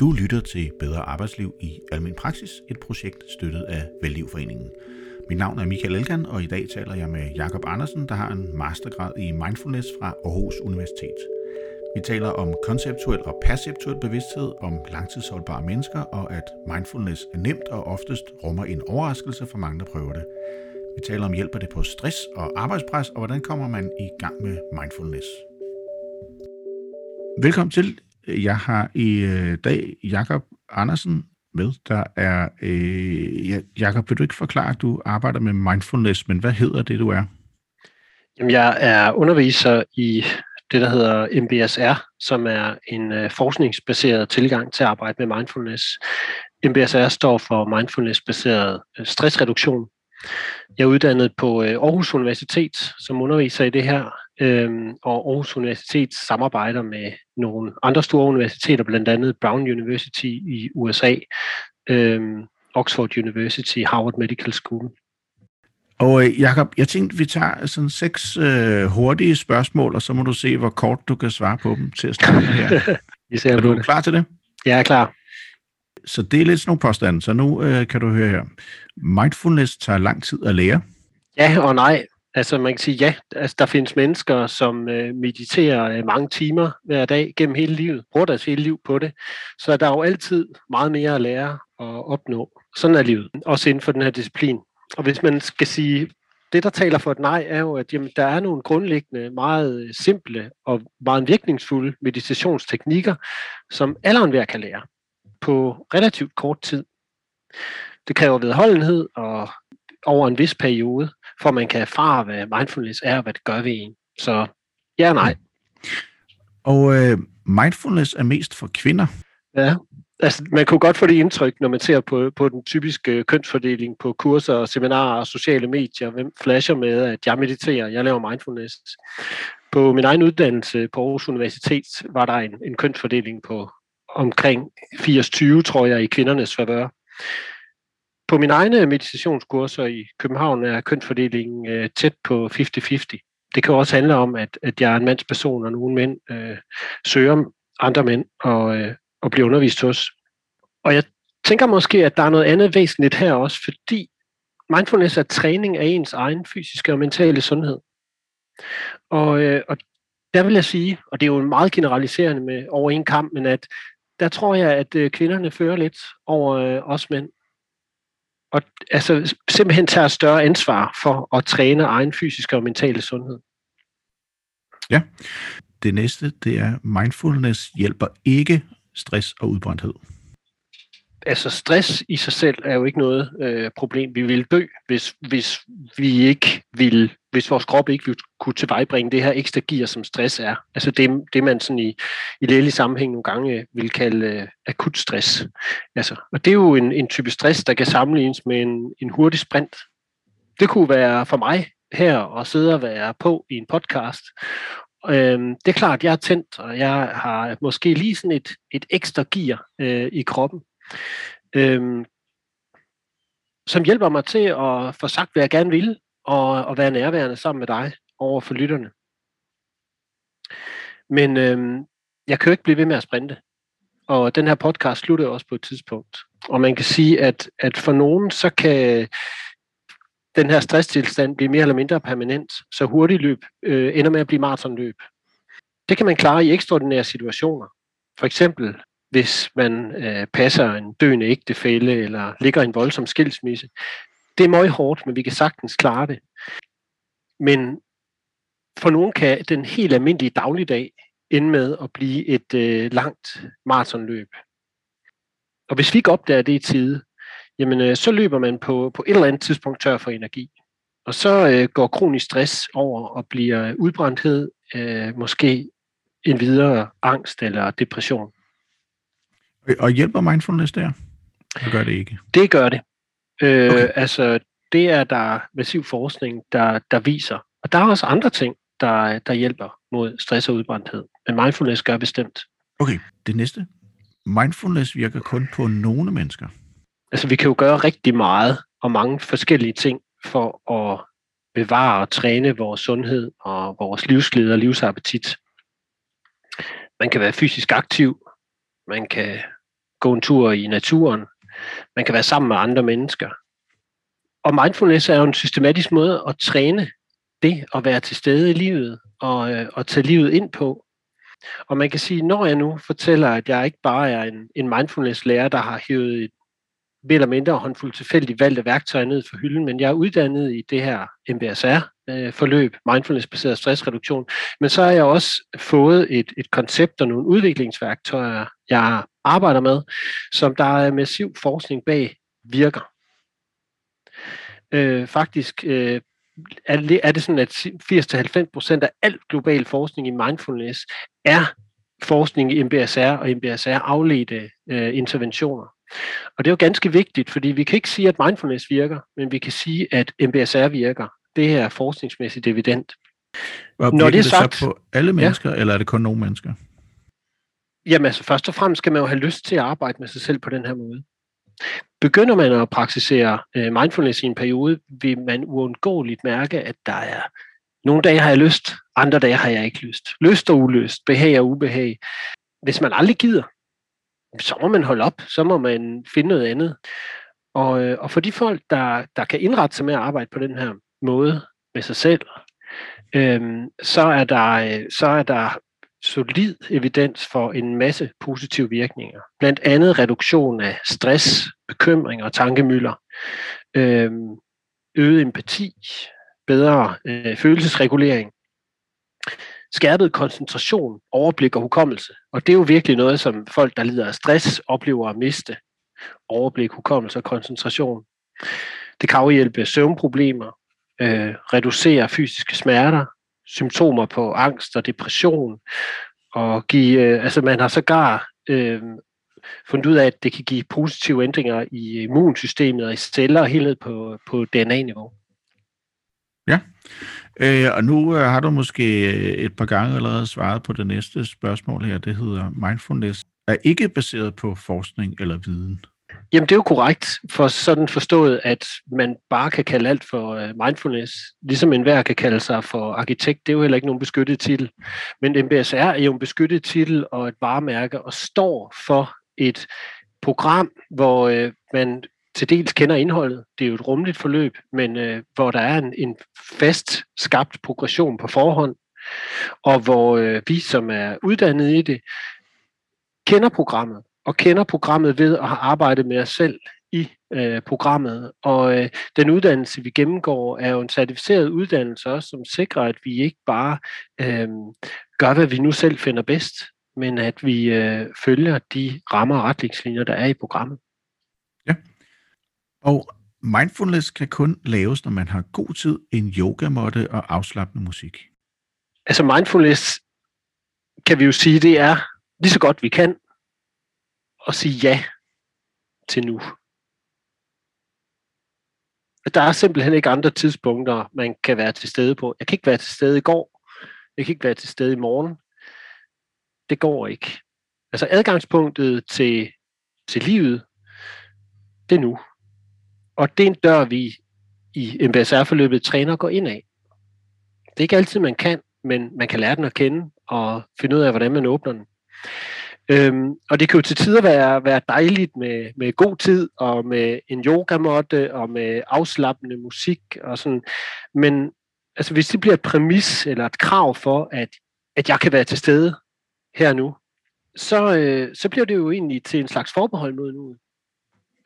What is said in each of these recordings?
Du lytter til Bedre Arbejdsliv i Almen Praksis, et projekt støttet af Vældlivforeningen. Mit navn er Michael Elgan, og i dag taler jeg med Jakob Andersen, der har en mastergrad i mindfulness fra Aarhus Universitet. Vi taler om konceptuel og perceptuel bevidsthed, om langtidsholdbare mennesker, og at mindfulness er nemt og oftest rummer en overraskelse for mange, der prøver det. Vi taler om hjælper det på stress og arbejdspres, og hvordan kommer man i gang med mindfulness. Velkommen til. Jeg har i øh, dag Jakob Andersen med, der er... Øh, ja, Jakob, vil du ikke forklare, at du arbejder med mindfulness, men hvad hedder det, du er? Jamen, jeg er underviser i det, der hedder MBSR, som er en øh, forskningsbaseret tilgang til at arbejde med mindfulness. MBSR står for Mindfulness-baseret øh, stressreduktion. Jeg er uddannet på øh, Aarhus Universitet som underviser i det her, øhm, og Aarhus Universitet samarbejder med nogle andre store universiteter, blandt andet Brown University i USA, øhm, Oxford University, Harvard Medical School. Og øh, Jakob, jeg tænkte, vi tager sådan seks øh, hurtige spørgsmål, og så må du se, hvor kort du kan svare på dem til at starte her. Især er du det. klar til det? Jeg er klar. Så det er lidt sådan nogle påstande, så nu øh, kan du høre her. Mindfulness tager lang tid at lære. Ja og nej. Altså man kan sige ja, altså, der findes mennesker, som øh, mediterer øh, mange timer hver dag gennem hele livet, bruger deres hele liv på det. Så der er jo altid meget mere at lære og opnå. Sådan er livet, også inden for den her disciplin. Og hvis man skal sige, det der taler for et nej, er jo, at jamen, der er nogle grundlæggende, meget øh, simple og meget virkningsfulde meditationsteknikker, som alle enhver kan lære på relativt kort tid. Det kræver vedholdenhed og over en vis periode, for man kan erfare, hvad mindfulness er og hvad det gør ved en. Så ja og nej. Og øh, mindfulness er mest for kvinder. Ja, altså man kunne godt få det indtryk, når man ser på, på den typiske kønsfordeling på kurser, seminarer og sociale medier. Hvem flasher med, at jeg mediterer, jeg laver mindfulness. På min egen uddannelse på Aarhus Universitet var der en, en kønsfordeling på omkring 80-20, tror jeg, i kvindernes favør. På mine egne meditationskurser i København er kønsfordelingen øh, tæt på 50-50. Det kan også handle om, at, at jeg er en mandsperson, og nogle mænd øh, søger andre mænd og, øh, og bliver undervist hos. Og jeg tænker måske, at der er noget andet væsentligt her også, fordi mindfulness er træning af ens egen fysiske og mentale sundhed. Og, øh, og der vil jeg sige, og det er jo meget generaliserende med over en kamp, men at der tror jeg, at øh, kvinderne fører lidt over øh, os mænd. Og altså simpelthen tager større ansvar for at træne egen fysiske og mentale sundhed. Ja. Det næste, det er mindfulness hjælper ikke stress og udbrændthed altså stress i sig selv er jo ikke noget øh, problem. Vi vil dø, hvis, hvis vi ikke vil, hvis vores krop ikke vil kunne tilvejebringe det her ekstra gear, som stress er. Altså det, det man sådan i, i lægelig sammenhæng nogle gange øh, vil kalde øh, akut stress. Altså, og det er jo en, en type stress, der kan sammenlignes med en, en hurtig sprint. Det kunne være for mig her at sidde og være på i en podcast. Øhm, det er klart, jeg er tændt, og jeg har måske lige sådan et, et ekstra gear øh, i kroppen øhm, som hjælper mig til at få sagt, hvad jeg gerne vil, og, og være nærværende sammen med dig over for lytterne. Men øhm, jeg kan jo ikke blive ved med at sprinte. Og den her podcast slutter også på et tidspunkt. Og man kan sige, at, at for nogen, så kan den her stresstilstand blive mere eller mindre permanent. Så hurtigt løb øh, ender med at blive maratonløb. Det kan man klare i ekstraordinære situationer. For eksempel hvis man øh, passer en døende ægtefælle eller ligger i en voldsom skilsmisse. Det er meget hårdt, men vi kan sagtens klare det. Men for nogen kan den helt almindelige dagligdag ende med at blive et øh, langt maratonløb. Og hvis vi ikke opdager det i tide, jamen øh, så løber man på, på et eller andet tidspunkt tør for energi. Og så øh, går kronisk stress over og bliver udbrændthed, øh, måske en videre angst eller depression. Og hjælper mindfulness der? Det gør det ikke? Det gør det. Øh, okay. Altså, det er der massiv forskning, der, der viser. Og der er også andre ting, der, der hjælper mod stress og udbrændthed. Men mindfulness gør bestemt. Okay, det næste. Mindfulness virker kun på nogle mennesker. Altså, vi kan jo gøre rigtig meget og mange forskellige ting for at bevare og træne vores sundhed og vores livsglæde og livsappetit. Man kan være fysisk aktiv, man kan gå en tur i naturen, man kan være sammen med andre mennesker. Og mindfulness er jo en systematisk måde at træne det at være til stede i livet og, øh, og tage livet ind på. Og man kan sige, når jeg nu fortæller, at jeg ikke bare er en, en mindfulness-lærer, der har hævet et mere eller mindre håndfuldt tilfældigt valgte værktøjer ned for hylden, men jeg er uddannet i det her MBSR-forløb, øh, mindfulness-baseret stressreduktion, men så har jeg også fået et, et koncept og nogle udviklingsværktøjer, jeg arbejder med, som der er massiv forskning bag virker. Øh, faktisk øh, er, det, sådan, at 80-90% af al global forskning i mindfulness er forskning i MBSR og MBSR afledte øh, interventioner. Og det er jo ganske vigtigt, fordi vi kan ikke sige, at mindfulness virker, men vi kan sige, at MBSR virker. Det er forskningsmæssigt evident. Og Når det er sagt, det så på alle mennesker, ja. eller er det kun nogle mennesker? Jamen altså, først og fremmest skal man jo have lyst til at arbejde med sig selv på den her måde. Begynder man at praktisere øh, mindfulness i en periode, vil man uundgåeligt mærke, at der er nogle dage har jeg lyst, andre dage har jeg ikke lyst. Lyst og ulyst, behag og ubehag. Hvis man aldrig gider, så må man holde op, så må man finde noget andet. Og, øh, og for de folk, der, der kan indrette sig med at arbejde på den her måde med sig selv, øhm, så, er der, øh, så er der solid evidens for en masse positive virkninger. Blandt andet reduktion af stress, bekymring og tankemøller, øhm, øget empati, bedre øh, følelsesregulering, skærpet koncentration, overblik og hukommelse. Og det er jo virkelig noget, som folk, der lider af stress, oplever at miste. Overblik, hukommelse og koncentration. Det kan afhjælpe søvnproblemer, øh, reducere fysiske smerter, symptomer på angst og depression, og give, øh, altså man har sågar øh, fundet ud af, at det kan give positive ændringer i immunsystemet og i celler helt helhed på, på DNA-niveau. Ja, øh, og nu øh, har du måske øh, et par gange allerede svaret på det næste spørgsmål her. Det hedder mindfulness er ikke baseret på forskning eller viden. Jamen det er jo korrekt, for sådan forstået, at man bare kan kalde alt for øh, mindfulness, ligesom enhver kan kalde sig for arkitekt, det er jo heller ikke nogen beskyttet titel. Men MBSR er jo en beskyttet titel og et varemærke, og står for et program, hvor øh, man til dels kender indholdet. Det er jo et rumligt forløb, men øh, hvor der er en, en fast skabt progression på forhånd, og hvor øh, vi, som er uddannet i det, kender programmet, og kender programmet ved at have arbejdet med os selv i øh, programmet. Og øh, den uddannelse, vi gennemgår, er jo en certificeret uddannelse også, som sikrer, at vi ikke bare øh, gør, hvad vi nu selv finder bedst, men at vi øh, følger de rammer og retningslinjer, der er i programmet. Ja. Og mindfulness kan kun laves, når man har god tid, en yogamåtte og afslappende musik. Altså mindfulness, kan vi jo sige, det er lige så godt vi kan at sige ja til nu. Der er simpelthen ikke andre tidspunkter, man kan være til stede på. Jeg kan ikke være til stede i går. Jeg kan ikke være til stede i morgen. Det går ikke. Altså adgangspunktet til, til livet, det er nu. Og det er en dør, vi i MBSR-forløbet træner går ind af. Det er ikke altid, man kan, men man kan lære den at kende og finde ud af, hvordan man åbner den. Øhm, og det kan jo til tider være, være dejligt med, med god tid og med en yogamåtte og med afslappende musik og sådan. Men altså, hvis det bliver et præmis eller et krav for, at, at jeg kan være til stede her nu, så, øh, så bliver det jo egentlig til en slags forbehold mod nu.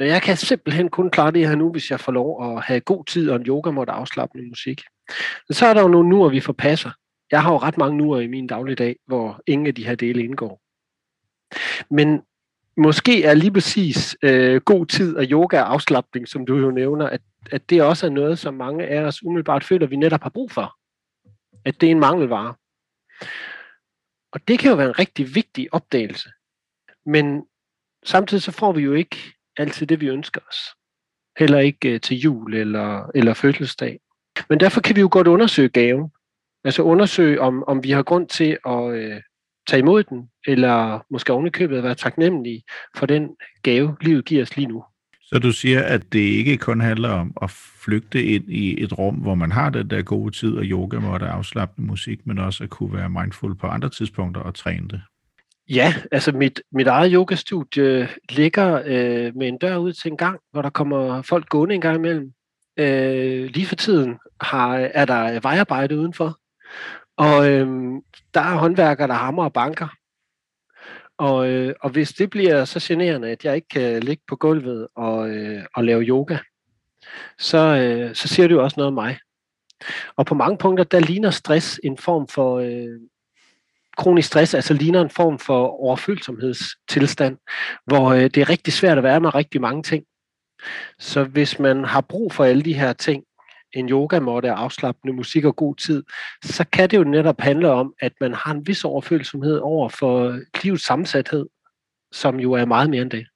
Jeg kan simpelthen kun klare det her nu, hvis jeg får lov at have god tid og en yogamåtte afslappende musik. Men så er der jo nogle nuer, vi forpasser. Jeg har jo ret mange nuer i min dagligdag, hvor ingen af de her dele indgår. Men måske er lige præcis øh, god tid og yoga og afslappning, som du jo nævner, at, at det også er noget, som mange af os umiddelbart føler, vi netop har brug for. At det er en mangelvare. Og det kan jo være en rigtig vigtig opdagelse. Men samtidig så får vi jo ikke altid det, vi ønsker os. Heller ikke øh, til jul eller, eller fødselsdag. Men derfor kan vi jo godt undersøge gaven. Altså undersøge, om, om vi har grund til at øh, tage imod den, eller måske ovenikøbet være taknemmelige for den gave, livet giver os lige nu. Så du siger, at det ikke kun handler om at flygte ind i et rum, hvor man har den der gode tid og yoga, hvor der er afslappende musik, men også at kunne være mindful på andre tidspunkter og træne det? Ja, altså mit, mit eget yogastudie ligger øh, med en dør ud til en gang, hvor der kommer folk gående en gang imellem. Øh, lige for tiden har, er der vejarbejde udenfor, og øh, der er håndværkere, der hammer og banker. Og, øh, og hvis det bliver så generende, at jeg ikke kan ligge på gulvet og, øh, og lave yoga, så, øh, så siger det jo også noget om mig. Og på mange punkter, der ligner stress en form for øh, kronisk stress, altså ligner en form for overfølsomhedstilstand, hvor øh, det er rigtig svært at være med rigtig mange ting. Så hvis man har brug for alle de her ting, en yogamåtte og afslappende musik og god tid, så kan det jo netop handle om, at man har en vis overfølsomhed over for livets sammensathed, som jo er meget mere end det.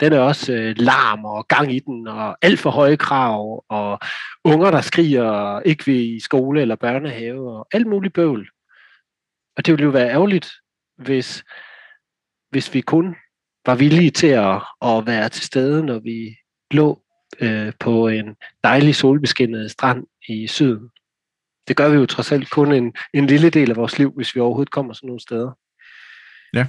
Den er også øh, larm og gang i den, og alt for høje krav, og unger, der skriger ikke ved i skole eller børnehave, og alt muligt bøvl. Og det ville jo være ærgerligt, hvis, hvis vi kun var villige til at, at være til stede, når vi lå øh, på en dejlig solbeskinnet strand i syden. Det gør vi jo trods alt kun en, en lille del af vores liv, hvis vi overhovedet kommer sådan nogle steder. Ja,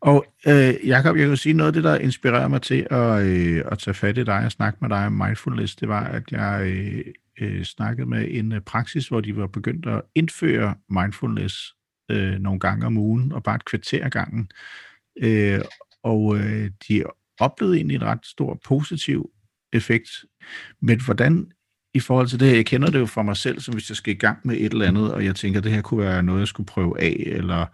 og øh, Jacob, jeg kan sige noget af det, der inspirerer mig til at, øh, at tage fat i dig og snakke med dig om mindfulness, det var, at jeg øh, øh, snakkede med en øh, praksis, hvor de var begyndt at indføre mindfulness øh, nogle gange om ugen, og bare et kvarter gangen. Øh, og øh, de oplevede egentlig en ret stor positiv effekt. Men hvordan i forhold til det her, jeg kender det jo fra mig selv, som hvis jeg skal i gang med et eller andet, og jeg tænker, at det her kunne være noget, jeg skulle prøve af, eller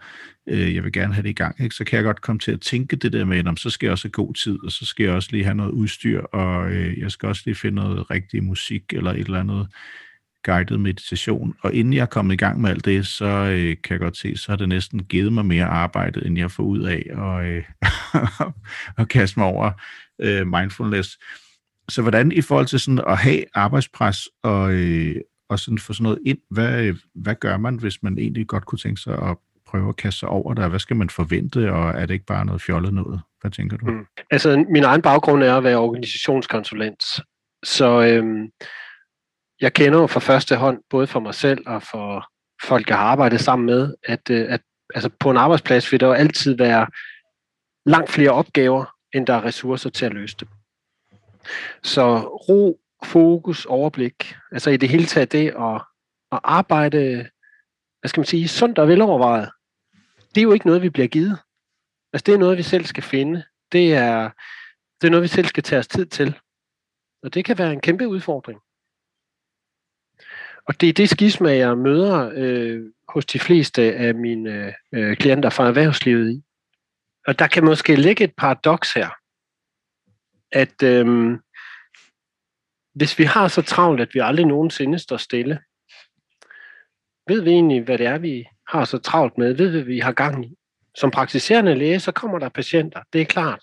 øh, jeg vil gerne have det i gang, ikke? så kan jeg godt komme til at tænke det der med, om så skal jeg også have god tid, og så skal jeg også lige have noget udstyr, og øh, jeg skal også lige finde noget rigtig musik, eller et eller andet guided meditation. Og inden jeg er kommet i gang med alt det, så øh, kan jeg godt se, så har det næsten givet mig mere arbejde, end jeg får ud af at, øh, at kaste mig over øh, mindfulness. Så hvordan i forhold til sådan at have arbejdspres og, øh, og sådan få sådan noget ind, hvad, øh, hvad gør man, hvis man egentlig godt kunne tænke sig at prøve at kaste sig over der? Hvad skal man forvente, og er det ikke bare noget fjollet noget? Hvad tænker du? Mm. Altså, min egen baggrund er at være organisationskonsulent. Så øhm, jeg kender jo fra første hånd, både for mig selv og for folk, jeg har arbejdet sammen med, at, øh, at altså på en arbejdsplads vil der jo altid være langt flere opgaver, end der er ressourcer til at løse dem. Så ro, fokus, overblik, altså i det hele taget det at, at arbejde, hvad skal man sige, sundt og velovervejet, det er jo ikke noget, vi bliver givet. Altså det er noget, vi selv skal finde. Det er, det er noget, vi selv skal tage os tid til. Og det kan være en kæmpe udfordring. Og det er det skisma, jeg møder øh, hos de fleste af mine øh, klienter fra erhvervslivet i. Og der kan måske ligge et paradoks her at øhm, hvis vi har så travlt, at vi aldrig nogensinde står stille, ved vi egentlig, hvad det er, vi har så travlt med? Ved vi, hvad vi har gang i? Som praktiserende læge, så kommer der patienter, det er klart.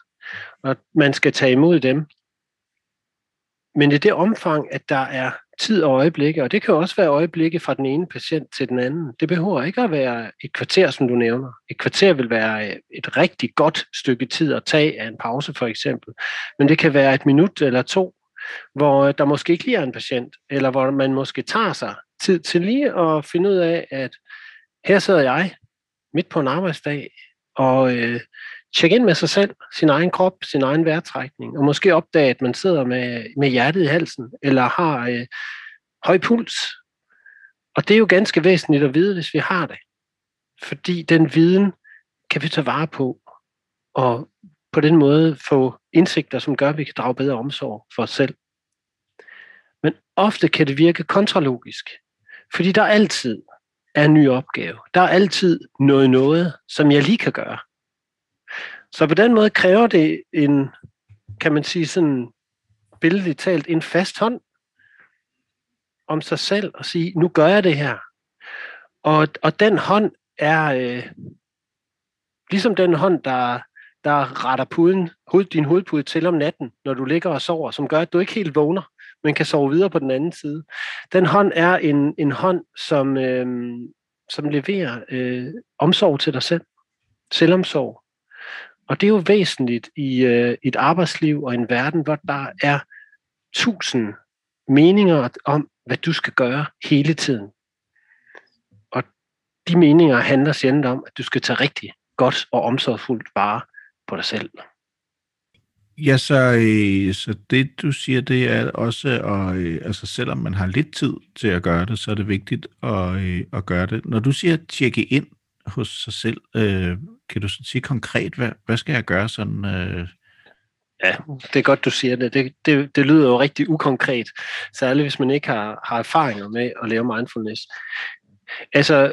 Og man skal tage imod dem. Men i det omfang, at der er tid og øjeblikke, og det kan også være øjeblikke fra den ene patient til den anden. Det behøver ikke at være et kvarter, som du nævner. Et kvarter vil være øh, et rigtig godt stykke tid at tage af en pause for eksempel. Men det kan være et minut eller to, hvor øh, der måske ikke lige er en patient, eller hvor man måske tager sig tid til lige at finde ud af, at her sidder jeg midt på en arbejdsdag, og øh, tjekke ind med sig selv, sin egen krop, sin egen vejrtrækning, og måske opdage, at man sidder med, med hjertet i halsen, eller har øh, høj puls. Og det er jo ganske væsentligt at vide, hvis vi har det. Fordi den viden kan vi tage vare på, og på den måde få indsigter, som gør, at vi kan drage bedre omsorg for os selv. Men ofte kan det virke kontralogisk, fordi der altid er en ny opgave. Der er altid noget noget, som jeg lige kan gøre. Så på den måde kræver det en, kan man sige sådan billedligt talt, en fast hånd om sig selv og sige, nu gør jeg det her. Og, og den hånd er øh, ligesom den hånd, der, der retter puden, hoved, din hovedpude til om natten, når du ligger og sover, som gør, at du ikke helt vågner, men kan sove videre på den anden side. Den hånd er en, en hånd, som, øh, som leverer øh, omsorg til dig selv. Selvomsorg. Og det er jo væsentligt i øh, et arbejdsliv og en verden, hvor der er tusind meninger om, hvad du skal gøre hele tiden. Og de meninger handler sjældent om, at du skal tage rigtig godt og omsorgsfuldt vare på dig selv. Ja, så, øh, så det du siger, det er også, at, øh, altså selvom man har lidt tid til at gøre det, så er det vigtigt at, øh, at gøre det. Når du siger tjekke ind hos sig selv, øh, kan du sige konkret, hvad, hvad skal jeg gøre sådan? Øh... Ja, det er godt, du siger det. Det, det. det lyder jo rigtig ukonkret, særligt hvis man ikke har, har erfaringer med at lave mindfulness. Altså,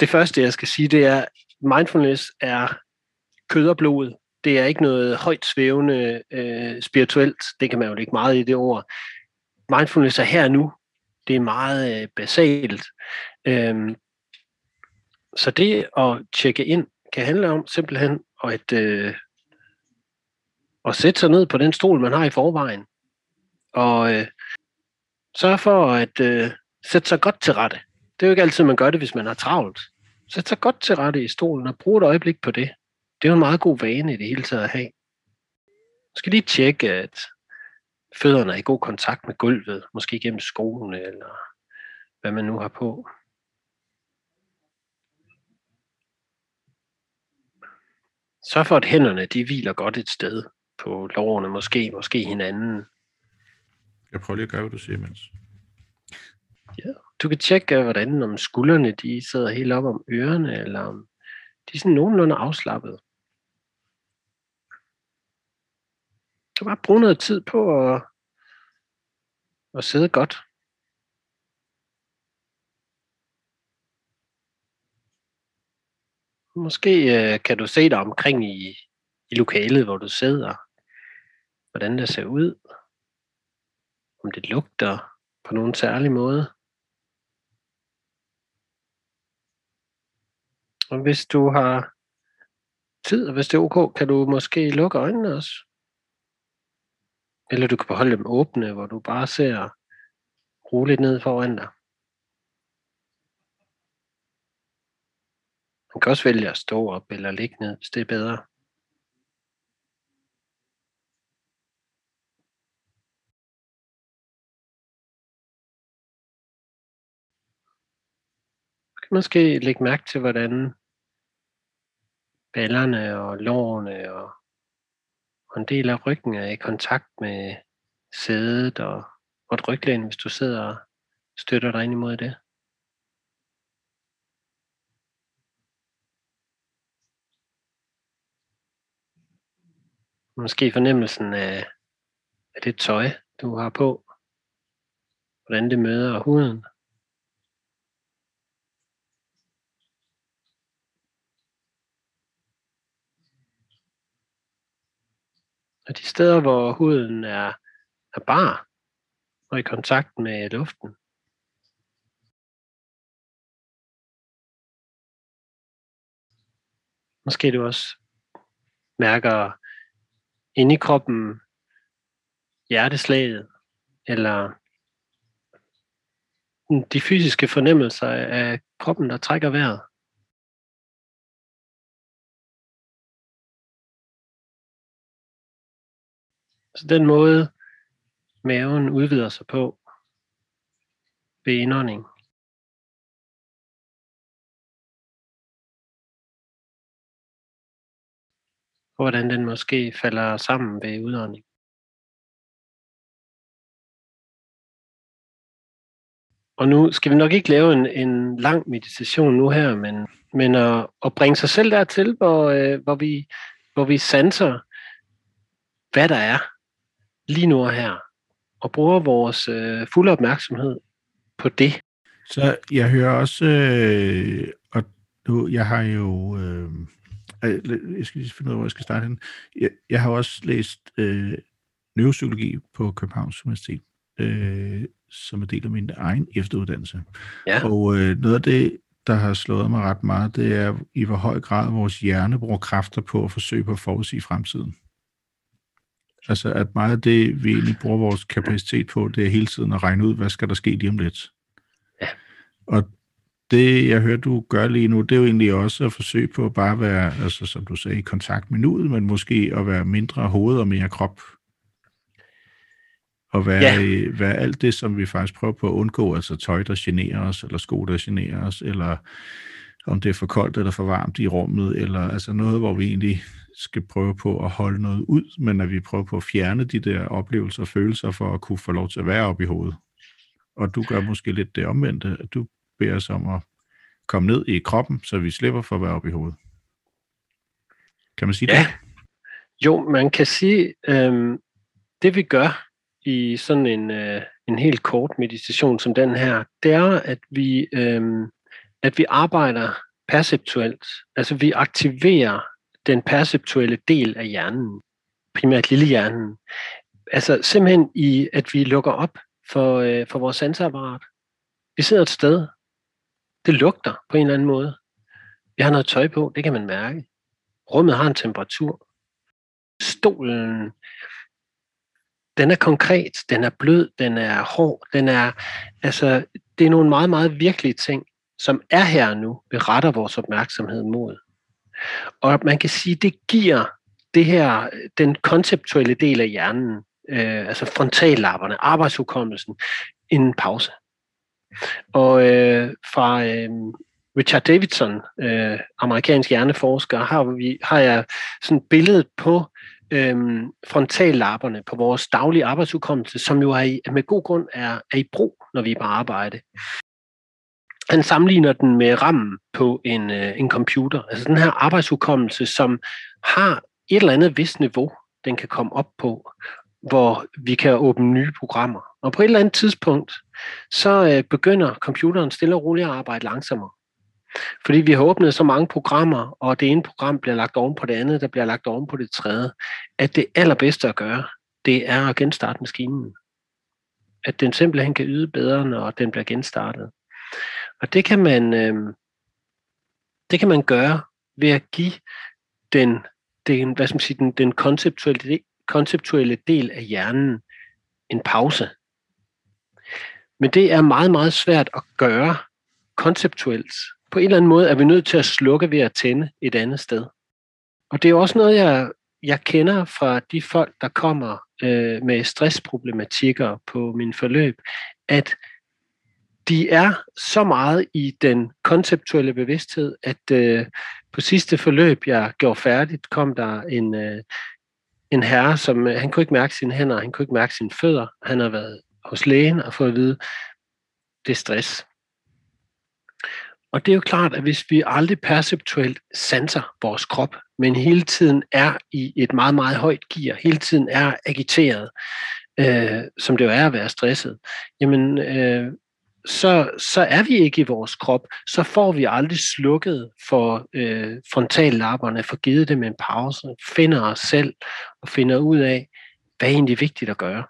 det første, jeg skal sige, det er, mindfulness er kød og blod det er ikke noget højt svævende øh, spirituelt. Det kan man jo ikke meget i det ord. Mindfulness er her nu. Det er meget øh, basalt. Øhm, så det at tjekke ind kan handle om simpelthen at, øh, at sætte sig ned på den stol, man har i forvejen. Og øh, sørge for at øh, sætte sig godt til rette. Det er jo ikke altid, man gør det, hvis man har travlt. Sæt sig godt til rette i stolen og brug et øjeblik på det det er jo en meget god vane i det hele taget at have. Du skal lige tjekke, at fødderne er i god kontakt med gulvet, måske gennem skoene, eller hvad man nu har på. Sørg for, at hænderne de hviler godt et sted på lårene, måske, måske hinanden. Jeg prøver lige at gøre, hvad du siger, mens. Ja, du kan tjekke, hvordan om skuldrene de sidder helt op om ørerne, eller om de er sådan nogenlunde afslappet. Så bare bruge noget tid på at, at sidde godt. Måske øh, kan du se dig omkring i, i lokalet, hvor du sidder. Hvordan det ser ud. Om det lugter på nogen særlig måde. Og hvis du har tid, og hvis det er ok, kan du måske lukke øjnene også. Eller du kan beholde dem åbne, hvor du bare ser roligt ned foran dig. Man kan også vælge at stå op eller ligge ned, hvis det er bedre. Du kan måske lægge mærke til, hvordan ballerne og lårene og og en del af ryggen er i kontakt med sædet og, og et ryglæn, hvis du sidder og støtter dig ind imod det. Måske fornemmelsen af, af det tøj, du har på. Hvordan det møder huden. Og de steder, hvor huden er, er bar og i kontakt med luften. Måske du også mærker inde i kroppen hjerteslaget, eller de fysiske fornemmelser af kroppen, der trækker vejret. Så den måde, maven udvider sig på ved indånding. Og hvordan den måske falder sammen ved udånding. Og nu skal vi nok ikke lave en, en lang meditation nu her, men, men at, at bringe sig selv dertil, hvor, øh, hvor, vi, hvor vi sanser, hvad der er lige nu og her, og bruger vores øh, fulde opmærksomhed på det. Så jeg hører også, øh, og nu, jeg har jo, øh, jeg skal lige finde ud af, hvor jeg skal starte hen. Jeg, jeg har også læst øh, neuropsykologi på Københavns Universitet, øh, som er del af min egen efteruddannelse. Ja. Og øh, noget af det, der har slået mig ret meget, det er i hvor høj grad vores hjerne bruger kræfter på at forsøge på at forudsige fremtiden. Altså, at meget af det, vi egentlig bruger vores kapacitet på, det er hele tiden at regne ud, hvad skal der ske lige om lidt. Ja. Og det, jeg hører, du gør lige nu, det er jo egentlig også at forsøge på at bare være, altså som du sagde, i kontakt med nuet, men måske at være mindre hoved og mere krop. Og være, ja. være alt det, som vi faktisk prøver på at undgå, altså tøj, der generer os, eller sko, der generer os, eller om det er for koldt eller for varmt i rummet, eller altså noget, hvor vi egentlig skal prøve på at holde noget ud, men at vi prøver på at fjerne de der oplevelser og følelser for at kunne få lov til at være op i hovedet. Og du gør måske lidt det omvendte, at du beder os om at komme ned i kroppen, så vi slipper for at være op i hovedet. Kan man sige ja. det? Jo, man kan sige, øh, det vi gør i sådan en, øh, en helt kort meditation som den her, det er, at vi, øh, at vi arbejder perceptuelt. Altså vi aktiverer den perceptuelle del af hjernen, primært lille hjernen. Altså simpelthen i, at vi lukker op for, øh, for vores sanseapparat. Vi sidder et sted. Det lugter på en eller anden måde. Vi har noget tøj på, det kan man mærke. Rummet har en temperatur. Stolen, den er konkret, den er blød, den er hård, den er, altså, det er nogle meget, meget virkelige ting, som er her nu, vi retter vores opmærksomhed mod. Og man kan sige, det giver det her, den konceptuelle del af hjernen, øh, altså frontallapperne, arbejdshukommelsen, en pause. Og øh, fra øh, Richard Davidson, øh, amerikansk hjerneforsker, har, vi, har jeg sådan et billede på øh, frontallapperne på vores daglige arbejdsudkommelse, som jo er i, med god grund er, er i brug, når vi er på arbejde. Han sammenligner den med rammen på en, øh, en computer. Altså den her arbejdsudkommelse, som har et eller andet vist niveau, den kan komme op på, hvor vi kan åbne nye programmer. Og på et eller andet tidspunkt, så øh, begynder computeren stille og roligt at arbejde langsommere. Fordi vi har åbnet så mange programmer, og det ene program bliver lagt oven på det andet, der bliver lagt oven på det tredje, at det allerbedste at gøre, det er at genstarte maskinen. At den simpelthen kan yde bedre, når den bliver genstartet. Og det kan man, øh, det kan man gøre ved at give den, den, hvad skal man sige, den, den konceptuelle, konceptuelle del af hjernen en pause. Men det er meget, meget svært at gøre konceptuelt på en eller anden måde er vi nødt til at slukke ved at tænde et andet sted. Og det er også noget, jeg, jeg kender fra de folk, der kommer øh, med stressproblematikker på min forløb, at de er så meget i den konceptuelle bevidsthed, at øh, på sidste forløb, jeg gjorde færdigt, kom der en, øh, en herre, som øh, han kunne ikke mærke sine hænder, han kunne ikke mærke sine fødder. Han har været hos lægen og får at vide, det er stress. Og det er jo klart, at hvis vi aldrig perceptuelt sanser vores krop, men hele tiden er i et meget, meget højt gear, hele tiden er agiteret, øh, som det jo er at være stresset, jamen øh, så, så er vi ikke i vores krop, så får vi aldrig slukket for øh, frontallapperne, for givet dem en pause, finder os selv og finder ud af, hvad er egentlig vigtigt at gøre.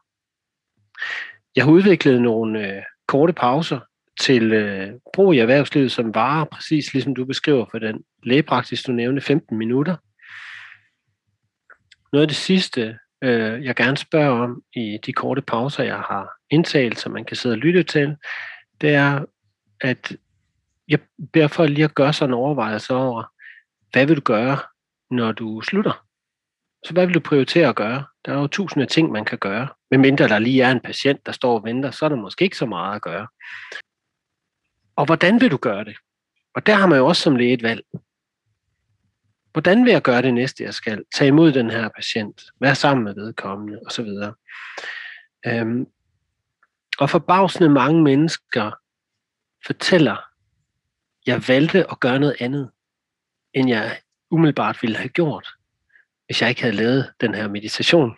Jeg har udviklet nogle øh, korte pauser, til øh, brug i erhvervslivet, som varer præcis ligesom du beskriver for den lægepraksis, du nævnte, 15 minutter. Noget af det sidste, øh, jeg gerne spørger om i de korte pauser, jeg har indtalt, som man kan sidde og lytte til, det er, at jeg beder folk lige at gøre sådan en overvejelse over, hvad vil du gøre, når du slutter? Så hvad vil du prioritere at gøre? Der er jo tusinde ting, man kan gøre. Men mindre der lige er en patient, der står og venter, så er der måske ikke så meget at gøre. Og hvordan vil du gøre det? Og der har man jo også som læge et valg. Hvordan vil jeg gøre det næste, jeg skal? Tage imod den her patient, være sammen med vedkommende osv. Øhm, og forbavsende mange mennesker fortæller, jeg valgte at gøre noget andet, end jeg umiddelbart ville have gjort, hvis jeg ikke havde lavet den her meditation.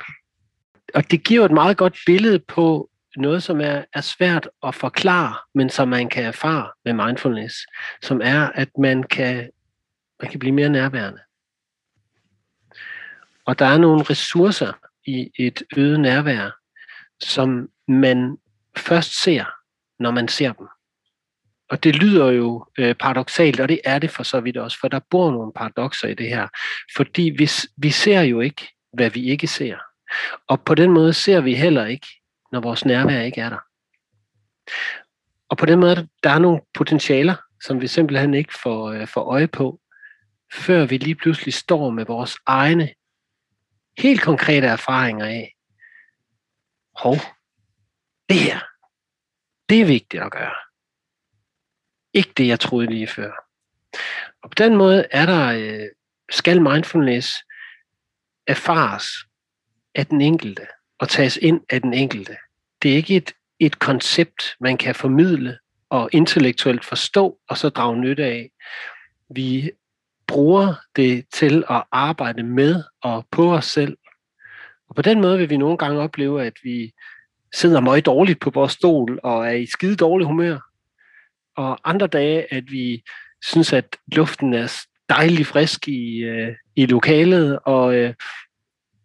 Og det giver et meget godt billede på, noget, som er, er svært at forklare, men som man kan erfare med mindfulness, som er, at man kan, man kan blive mere nærværende. Og der er nogle ressourcer i et øget nærvær, som man først ser, når man ser dem. Og det lyder jo øh, paradoxalt, og det er det for så vidt også, for der bor nogle paradoxer i det her. Fordi vi, vi ser jo ikke, hvad vi ikke ser. Og på den måde ser vi heller ikke når vores nærvær ikke er der. Og på den måde, der er nogle potentialer, som vi simpelthen ikke får, øh, får øje på, før vi lige pludselig står med vores egne helt konkrete erfaringer af, hov, det her, det er vigtigt at gøre. Ikke det, jeg troede lige før. Og på den måde er der, øh, skal mindfulness erfares af den enkelte og tages ind af den enkelte. Det er ikke et, et koncept, man kan formidle og intellektuelt forstå og så drage nytte af. Vi bruger det til at arbejde med og på os selv. Og på den måde vil vi nogle gange opleve, at vi sidder meget dårligt på vores stol og er i skide dårlig humør. Og andre dage, at vi synes, at luften er dejlig frisk i, øh, i lokalet, og øh,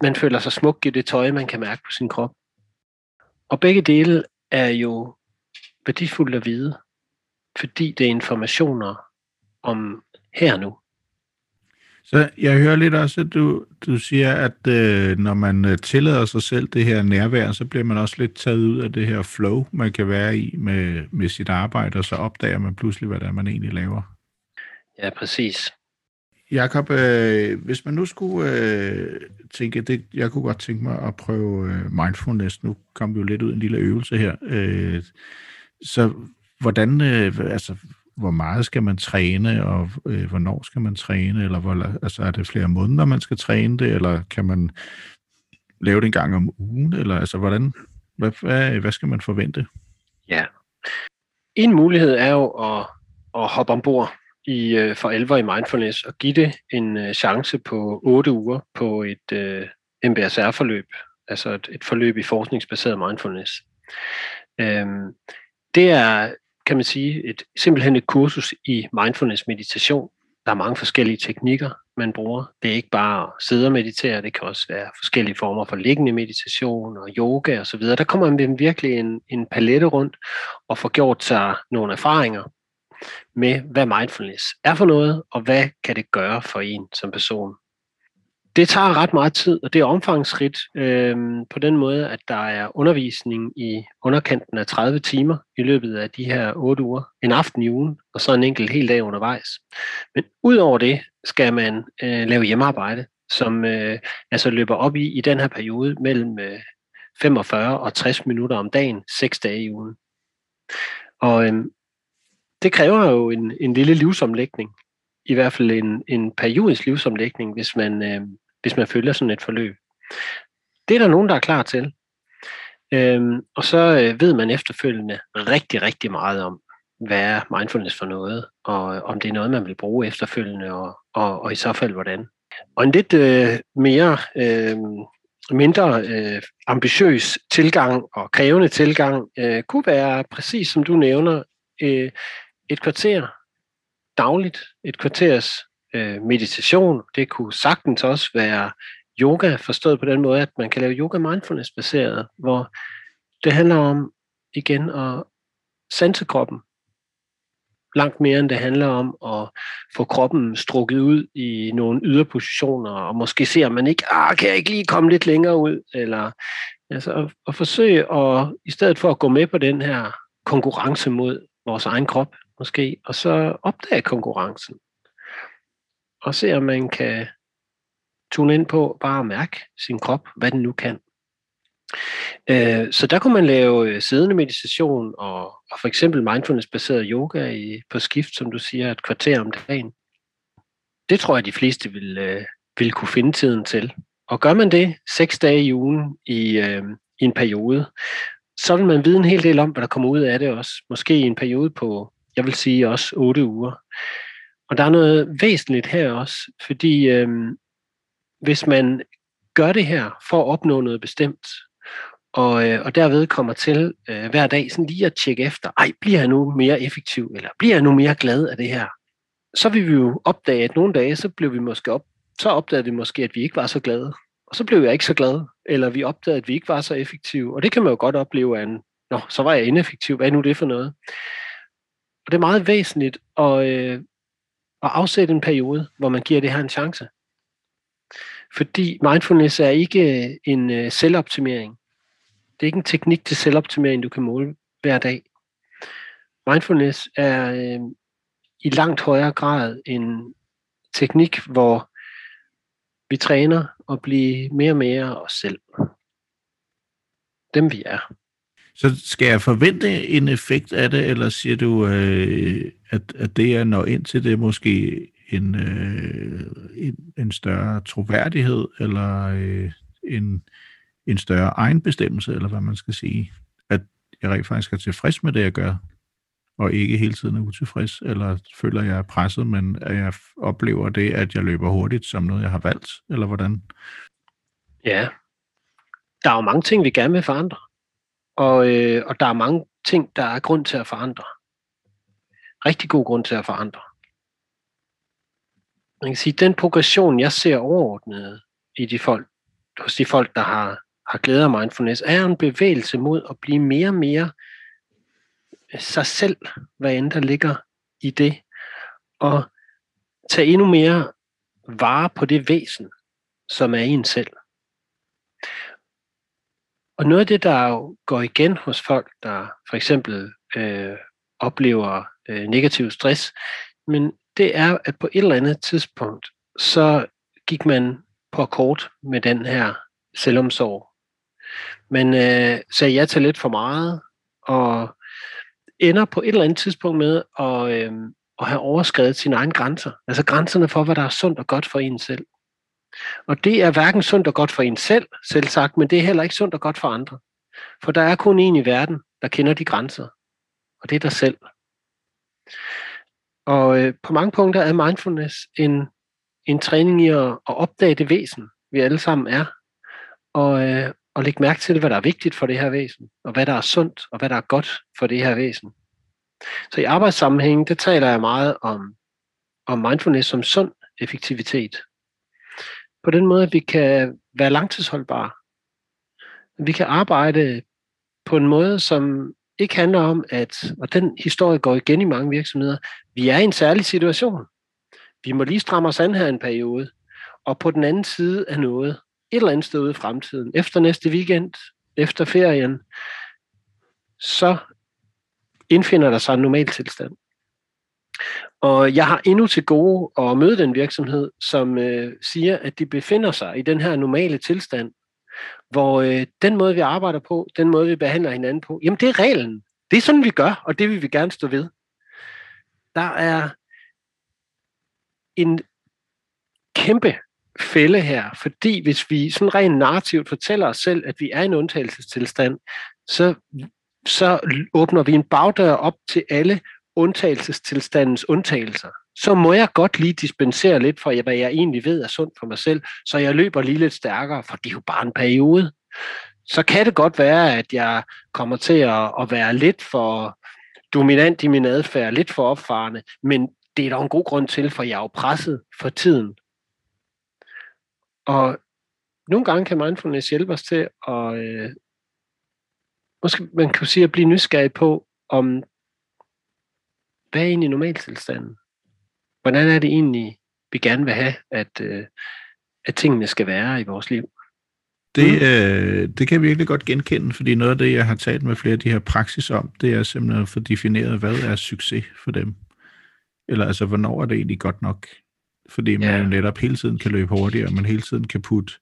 man føler sig smuk i det tøj, man kan mærke på sin krop. Og begge dele er jo værdifuldt at vide, fordi det er informationer om her nu. Så jeg hører lidt også, at du, du siger, at øh, når man øh, tillader sig selv det her nærvær, så bliver man også lidt taget ud af det her flow, man kan være i med, med sit arbejde, og så opdager man pludselig, hvad det er, man egentlig laver. Ja, præcis. Jakob, øh, hvis man nu skulle øh, tænke, det, jeg kunne godt tænke mig at prøve øh, mindfulness, nu kom vi jo lidt ud en lille øvelse her, øh, så hvordan, øh, altså, hvor meget skal man træne, og øh, hvornår skal man træne, eller hvor, altså, er det flere måneder, man skal træne det, eller kan man lave det en gang om ugen, eller altså, hvordan, hvad, hvad, hvad skal man forvente? Ja, en mulighed er jo at, at hoppe ombord i, øh, for alvor i mindfulness og give det en øh, chance på 8 uger på et øh, MBSR-forløb, altså et, et forløb i forskningsbaseret mindfulness. Øhm, det er, kan man sige, et, simpelthen et kursus i mindfulness meditation. Der er mange forskellige teknikker, man bruger. Det er ikke bare at sidde og meditere, det kan også være forskellige former for liggende meditation og yoga osv. Der kommer man virkelig en, en palette rundt og får gjort sig nogle erfaringer med, hvad mindfulness er for noget, og hvad kan det gøre for en som person. Det tager ret meget tid, og det er omfangsrigt øh, på den måde, at der er undervisning i underkanten af 30 timer i løbet af de her 8 uger, en aften i ugen, og så en enkelt hel dag undervejs. Men udover det skal man øh, lave hjemmearbejde, som øh, altså løber op i i den her periode mellem øh, 45 og 60 minutter om dagen, 6 dage i ugen. Og øh, det kræver jo en, en lille livsomlægning, i hvert fald en, en periodisk livsomlægning, hvis man, øh, hvis man følger sådan et forløb. Det er der nogen, der er klar til. Øhm, og så øh, ved man efterfølgende rigtig, rigtig meget om, hvad er mindfulness for noget, og øh, om det er noget, man vil bruge efterfølgende, og, og, og i så fald hvordan. Og en lidt øh, mere øh, mindre øh, ambitiøs tilgang og krævende tilgang øh, kunne være præcis som du nævner øh, et kvarter dagligt, et kvarters øh, meditation. Det kunne sagtens også være yoga, forstået på den måde, at man kan lave yoga mindfulness baseret, hvor det handler om igen at sanse kroppen. Langt mere end det handler om at få kroppen strukket ud i nogle yderpositioner, og måske se, om man ikke, ah, kan jeg ikke lige komme lidt længere ud, eller altså at, at forsøge at, i stedet for at gå med på den her konkurrence mod vores egen krop, måske, og så opdage konkurrencen. Og se, om man kan tune ind på bare at mærke sin krop, hvad den nu kan. Øh, så der kunne man lave øh, siddende meditation og, og for eksempel mindfulness-baseret yoga i, på skift, som du siger, et kvarter om dagen. Det tror jeg, de fleste vil, øh, vil kunne finde tiden til. Og gør man det seks dage i ugen i, øh, i en periode, så vil man vide en hel del om, hvad der kommer ud af det også. Måske i en periode på jeg vil sige også otte uger. Og der er noget væsentligt her også, fordi øh, hvis man gør det her for at opnå noget bestemt, og, øh, og derved kommer til øh, hver dag sådan lige at tjekke efter, ej, bliver jeg nu mere effektiv, eller bliver jeg nu mere glad af det her? Så vil vi jo opdage, at nogle dage, så blev vi måske op, så opdagede vi måske, at vi ikke var så glade. Og så blev jeg ikke så glad, eller vi opdagede, at vi ikke var så effektive. Og det kan man jo godt opleve af en, nå, så var jeg ineffektiv, hvad er nu det for noget? Og det er meget væsentligt at, øh, at afsætte en periode, hvor man giver det her en chance. Fordi mindfulness er ikke øh, en øh, selvoptimering. Det er ikke en teknik til selvoptimering, du kan måle hver dag. Mindfulness er øh, i langt højere grad en teknik, hvor vi træner at blive mere og mere os selv. Dem vi er. Så skal jeg forvente en effekt af det, eller siger du, øh, at, at det, jeg når ind til, det er måske en, øh, en, en større troværdighed, eller øh, en, en større egenbestemmelse, eller hvad man skal sige? At jeg rent faktisk er tilfreds med det, jeg gør, og ikke hele tiden er utilfreds, eller føler jeg er presset, men at jeg oplever det, at jeg løber hurtigt som noget, jeg har valgt, eller hvordan? Ja, der er jo mange ting, vi gerne vil forandre. Og, øh, og der er mange ting, der er grund til at forandre. Rigtig god grund til at forandre. Man kan sige, den progression, jeg ser overordnet i de folk, hos de folk, der har, har glæder af mindfulness, er en bevægelse mod at blive mere og mere sig selv, hvad end der ligger i det, og tage endnu mere vare på det væsen, som er i en selv. Og noget af det, der jo går igen hos folk, der for eksempel øh, oplever øh, negativ stress, men det er, at på et eller andet tidspunkt, så gik man på kort med den her selvomsorg. Man øh, sagde ja til lidt for meget, og ender på et eller andet tidspunkt med at, øh, at have overskrevet sine egne grænser. Altså grænserne for, hvad der er sundt og godt for en selv. Og det er hverken sundt og godt for en selv, selv sagt, men det er heller ikke sundt og godt for andre. For der er kun en i verden, der kender de grænser. Og det er dig selv. Og øh, på mange punkter er mindfulness en, en træning i at, at opdage det væsen, vi alle sammen er. Og, øh, og lægge mærke til, hvad der er vigtigt for det her væsen, og hvad der er sundt, og hvad der er godt for det her væsen. Så i arbejdssammenhæng, der taler jeg meget om, om mindfulness som sund effektivitet på den måde, at vi kan være langtidsholdbare. Vi kan arbejde på en måde, som ikke handler om, at, og den historie går igen i mange virksomheder, vi er i en særlig situation. Vi må lige stramme os an her en periode, og på den anden side af noget, et eller andet sted ude i fremtiden, efter næste weekend, efter ferien, så indfinder der sig en normal tilstand. Og jeg har endnu til gode at møde den virksomhed, som øh, siger, at de befinder sig i den her normale tilstand, hvor øh, den måde, vi arbejder på, den måde, vi behandler hinanden på, jamen det er reglen. Det er sådan, vi gør, og det vil vi gerne stå ved. Der er en kæmpe fælde her, fordi hvis vi sådan rent narrativt fortæller os selv, at vi er i en undtagelsestilstand, så, så åbner vi en bagdør op til alle undtagelsestilstandens undtagelser, så må jeg godt lige dispensere lidt fra, hvad jeg egentlig ved er sundt for mig selv, så jeg løber lige lidt stærkere, for det er jo bare en periode. Så kan det godt være, at jeg kommer til at, at være lidt for dominant i min adfærd, lidt for opfarende, men det er der en god grund til, for jeg er jo presset for tiden. Og nogle gange kan mindfulness hjælpe os til at, øh, måske man kan sige at blive nysgerrig på, om hvad er egentlig normaltilstanden? Hvordan er det egentlig, vi gerne vil have, at, øh, at tingene skal være i vores liv? Det, mm. øh, det kan jeg virkelig godt genkende, fordi noget af det, jeg har talt med flere af de her praksis om, det er simpelthen at få defineret, hvad er succes for dem? Eller altså, hvornår er det egentlig godt nok? Fordi man ja. jo netop hele tiden kan løbe hurtigere, og man hele tiden kan putte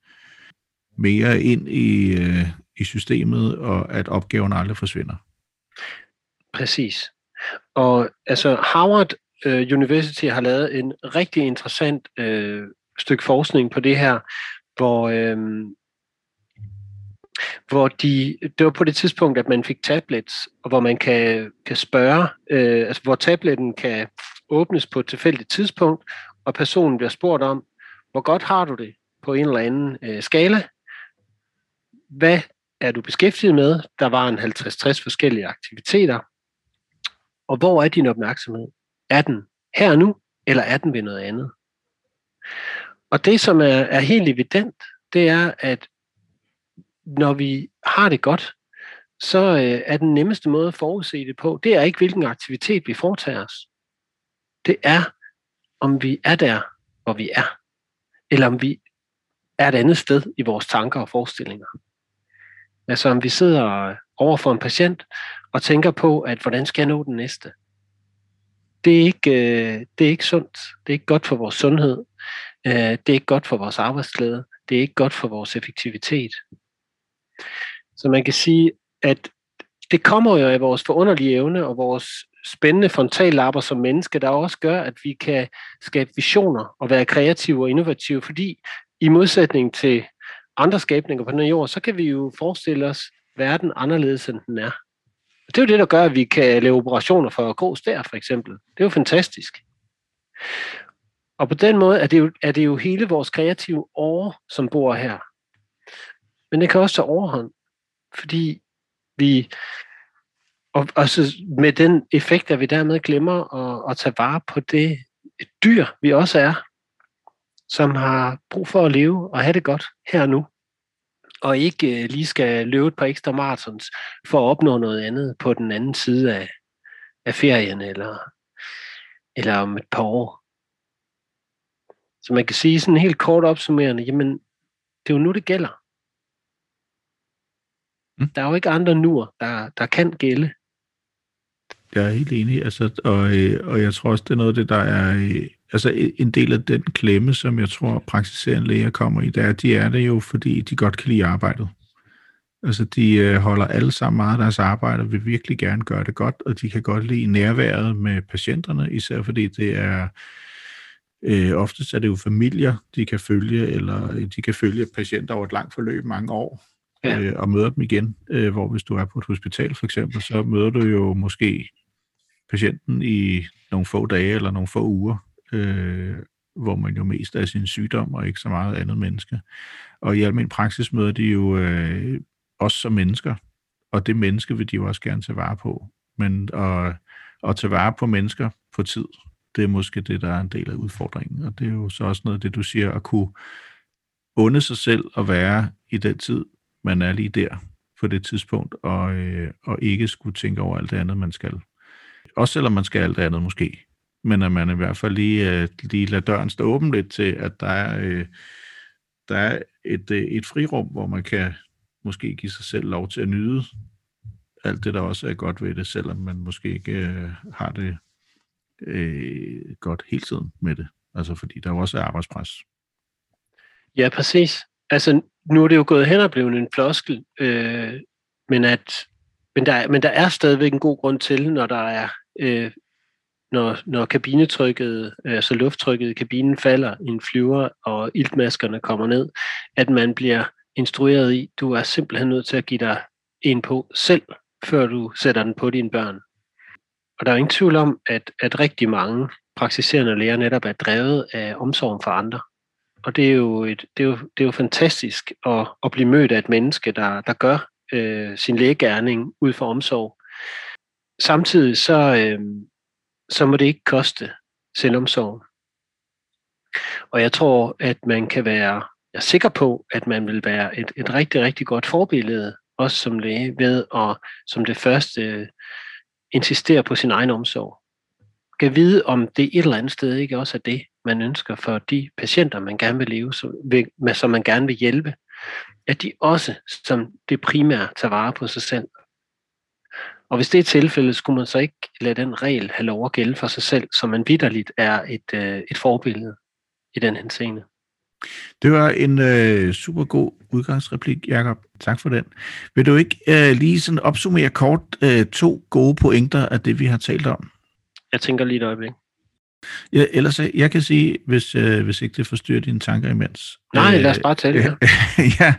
mere ind i, øh, i systemet, og at opgaven aldrig forsvinder. Præcis. Og altså Harvard øh, University har lavet en rigtig interessant øh, stykke forskning på det her, hvor, øh, hvor de, det var på det tidspunkt, at man fik tablets, og hvor man kan, kan spørge, øh, altså hvor tabletten kan åbnes på et tilfældigt tidspunkt, og personen bliver spurgt om, hvor godt har du det på en eller anden øh, skala? Hvad er du beskæftiget med? Der var en 50-60 forskellige aktiviteter, og hvor er din opmærksomhed? Er den her nu, eller er den ved noget andet? Og det, som er, er helt evident, det er, at når vi har det godt, så øh, er den nemmeste måde at forudse det på, det er ikke, hvilken aktivitet vi foretager os. Det er, om vi er der, hvor vi er, eller om vi er et andet sted i vores tanker og forestillinger. Altså om vi sidder over for en patient, og tænker på, at hvordan skal jeg nå den næste? Det er ikke, øh, det er ikke sundt. Det er ikke godt for vores sundhed. Øh, det er ikke godt for vores arbejdsglæde. Det er ikke godt for vores effektivitet. Så man kan sige, at det kommer jo af vores forunderlige evne og vores spændende frontallapper som menneske, der også gør, at vi kan skabe visioner og være kreative og innovative, fordi i modsætning til andre skabninger på den her jord, så kan vi jo forestille os verden anderledes, end den er. Det er jo det, der gør, at vi kan lave operationer for grå der, for eksempel. Det er jo fantastisk. Og på den måde er det jo, er det jo hele vores kreative år, som bor her. Men det kan også tage overhånd, fordi vi, og, og så med den effekt, at vi dermed glemmer at, at tage vare på det dyr, vi også er, som har brug for at leve og have det godt her og nu, og ikke lige skal løbe et par ekstra marathons for at opnå noget andet på den anden side af, af ferien eller, eller om et par år. Så man kan sige sådan helt kort opsummerende, jamen det er jo nu, det gælder. Mm. Der er jo ikke andre nuer, der, der kan gælde. Jeg er helt enig, altså, og, øh, og jeg tror også, det er noget af det, der er øh, altså en del af den klemme, som jeg tror, praktiserende læger kommer i, der de er det jo, fordi de godt kan lide arbejdet. Altså, de øh, holder alle sammen meget af deres arbejde og vil virkelig gerne gøre det godt, og de kan godt lide nærværet med patienterne, især fordi det er, øh, oftest er det jo familier, de kan følge, eller de kan følge patienter over et langt forløb mange år, ja. øh, og møder dem igen. Øh, hvor hvis du er på et hospital for eksempel, så møder du jo måske patienten i nogle få dage eller nogle få uger, øh, hvor man jo mest er sin sygdom og ikke så meget andet menneske. Og i almindelig praksis møder de jo øh, os som mennesker, og det menneske vil de jo også gerne tage vare på. Men at, at tage vare på mennesker på tid, det er måske det, der er en del af udfordringen. Og det er jo så også noget af det, du siger, at kunne unde sig selv at være i den tid, man er lige der på det tidspunkt, og, øh, og ikke skulle tænke over alt det andet, man skal. Også selvom man skal alt det andet måske. Men at man i hvert fald lige, øh, lige lader døren stå åben lidt til, at der er, øh, der er et, øh, et frirum, hvor man kan måske give sig selv lov til at nyde alt det, der også er godt ved det, selvom man måske ikke øh, har det øh, godt hele tiden med det. Altså fordi der jo også er arbejdspres. Ja, præcis. Altså nu er det jo gået hen og blevet en floskel, øh, men, at, men, der, men der er stadigvæk en god grund til, når der er øh, når, når kabinetrykket, altså lufttrykket i kabinen falder i en flyver, og iltmaskerne kommer ned, at man bliver instrueret i, du er simpelthen nødt til at give dig en på selv, før du sætter den på dine børn. Og der er ingen tvivl om, at, at rigtig mange praktiserende læger netop er drevet af omsorgen for andre. Og det er jo, et, det er jo, det er jo fantastisk at, at blive mødt af et menneske, der, der gør øh, sin lægegærning ud for omsorg. Samtidig så, øh, så må det ikke koste selvomsorg. Og jeg tror, at man kan være jeg er sikker på, at man vil være et, et rigtig, rigtig godt forbillede, også som læge, ved at som det første insistere på sin egen omsorg. Kan vide, om det et eller andet sted ikke også er det, man ønsker for de patienter, man gerne vil leve, som, med, som man gerne vil hjælpe, at de også som det primære tager vare på sig selv. Og hvis det er tilfældet, skulle man så ikke lade den regel have lov at gælde for sig selv, så man vidderligt er et, øh, et forbillede i den henseende. Det var en øh, super god udgangsreplik, Jakob. Tak for den. Vil du ikke øh, lige sådan opsummere kort øh, to gode pointer af det, vi har talt om? Jeg tænker lige et øjeblik. Ja, ellers, øh, jeg kan sige, hvis, øh, hvis ikke det forstyrrer dine tanker imens. Nej, lad os øh, bare tale det ja,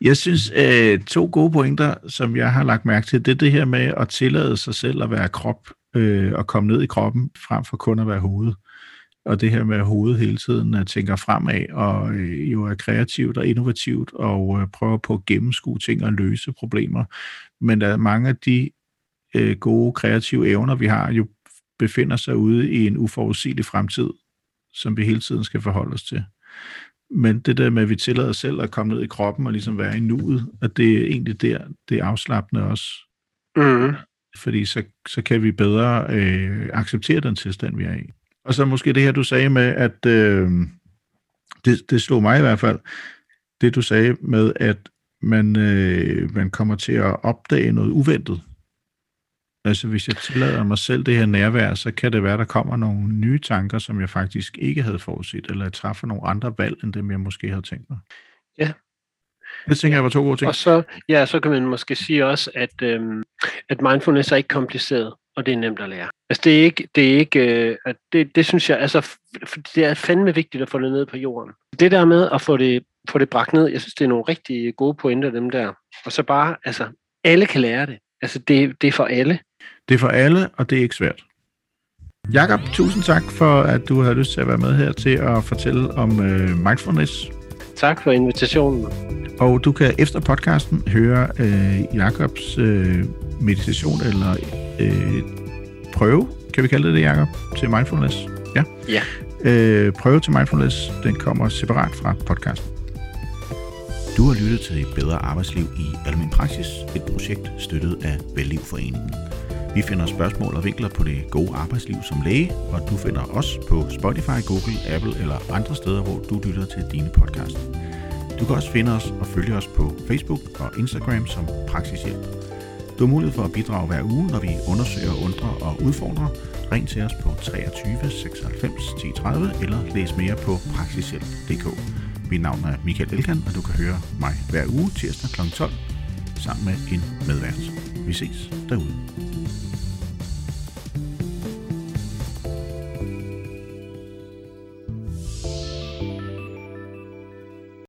jeg synes, øh, to gode pointer, som jeg har lagt mærke til, det er det her med at tillade sig selv at være krop, øh, og komme ned i kroppen, frem for kun at være hoved og det her med at hovedet hele tiden uh, tænker fremad, og uh, jo er kreativt og innovativt, og uh, prøver på at gennemskue ting og løse problemer. Men der er mange af de uh, gode kreative evner, vi har, jo befinder sig ude i en uforudsigelig fremtid, som vi hele tiden skal forholde os til. Men det der med, at vi tillader os selv at komme ned i kroppen og ligesom være i nuet, at det er egentlig der, det er afslappende også. Mm. Fordi så, så kan vi bedre øh, acceptere den tilstand, vi er i. Og så måske det her, du sagde med, at øh, det, det slog mig i hvert fald, det du sagde med, at man, øh, man kommer til at opdage noget uventet. Altså hvis jeg tillader mig selv det her nærvær, så kan det være, der kommer nogle nye tanker, som jeg faktisk ikke havde forudset, eller jeg træffer nogle andre valg, end dem jeg måske havde tænkt mig. Ja, Det tænker jeg var to gode ting. Og så, ja, så kan man måske sige også, at, øhm, at mindfulness er ikke kompliceret, og det er nemt at lære. Altså det er ikke, det er ikke, øh, at det, det synes jeg, altså det er fandme vigtigt at få det ned på jorden. Det der med at få det, få det bragt ned, jeg synes, det er nogle rigtig gode pointer, dem der. Og så bare, altså, alle kan lære det. Altså det, det er for alle. Det er for alle, og det er ikke svært. Jakob, tusind tak for, at du har lyst til at være med her til at fortælle om øh, mindfulness. Tak for invitationen. Og du kan efter podcasten høre øh, Jakobs øh, meditation eller øh, prøve, kan vi kalde det det, Jakob, til mindfulness. Ja. Ja. Øh, prøve til mindfulness, den kommer separat fra podcasten. Du har lyttet til et bedre arbejdsliv i Almen Praksis, et projekt støttet af Vellivforeningen. Vi finder spørgsmål og vinkler på det gode arbejdsliv som læge, og du finder os på Spotify, Google, Apple eller andre steder, hvor du lytter til dine podcast. Du kan også finde os og følge os på Facebook og Instagram som Praksishjælp. Du har mulighed for at bidrage hver uge, når vi undersøger, undrer og udfordrer. Ring til os på 23 96 10 30 eller læs mere på praksishjælp.dk. Mit navn er Michael Elkan, og du kan høre mig hver uge tirsdag kl. 12 sammen med en medvært. Vi ses derude.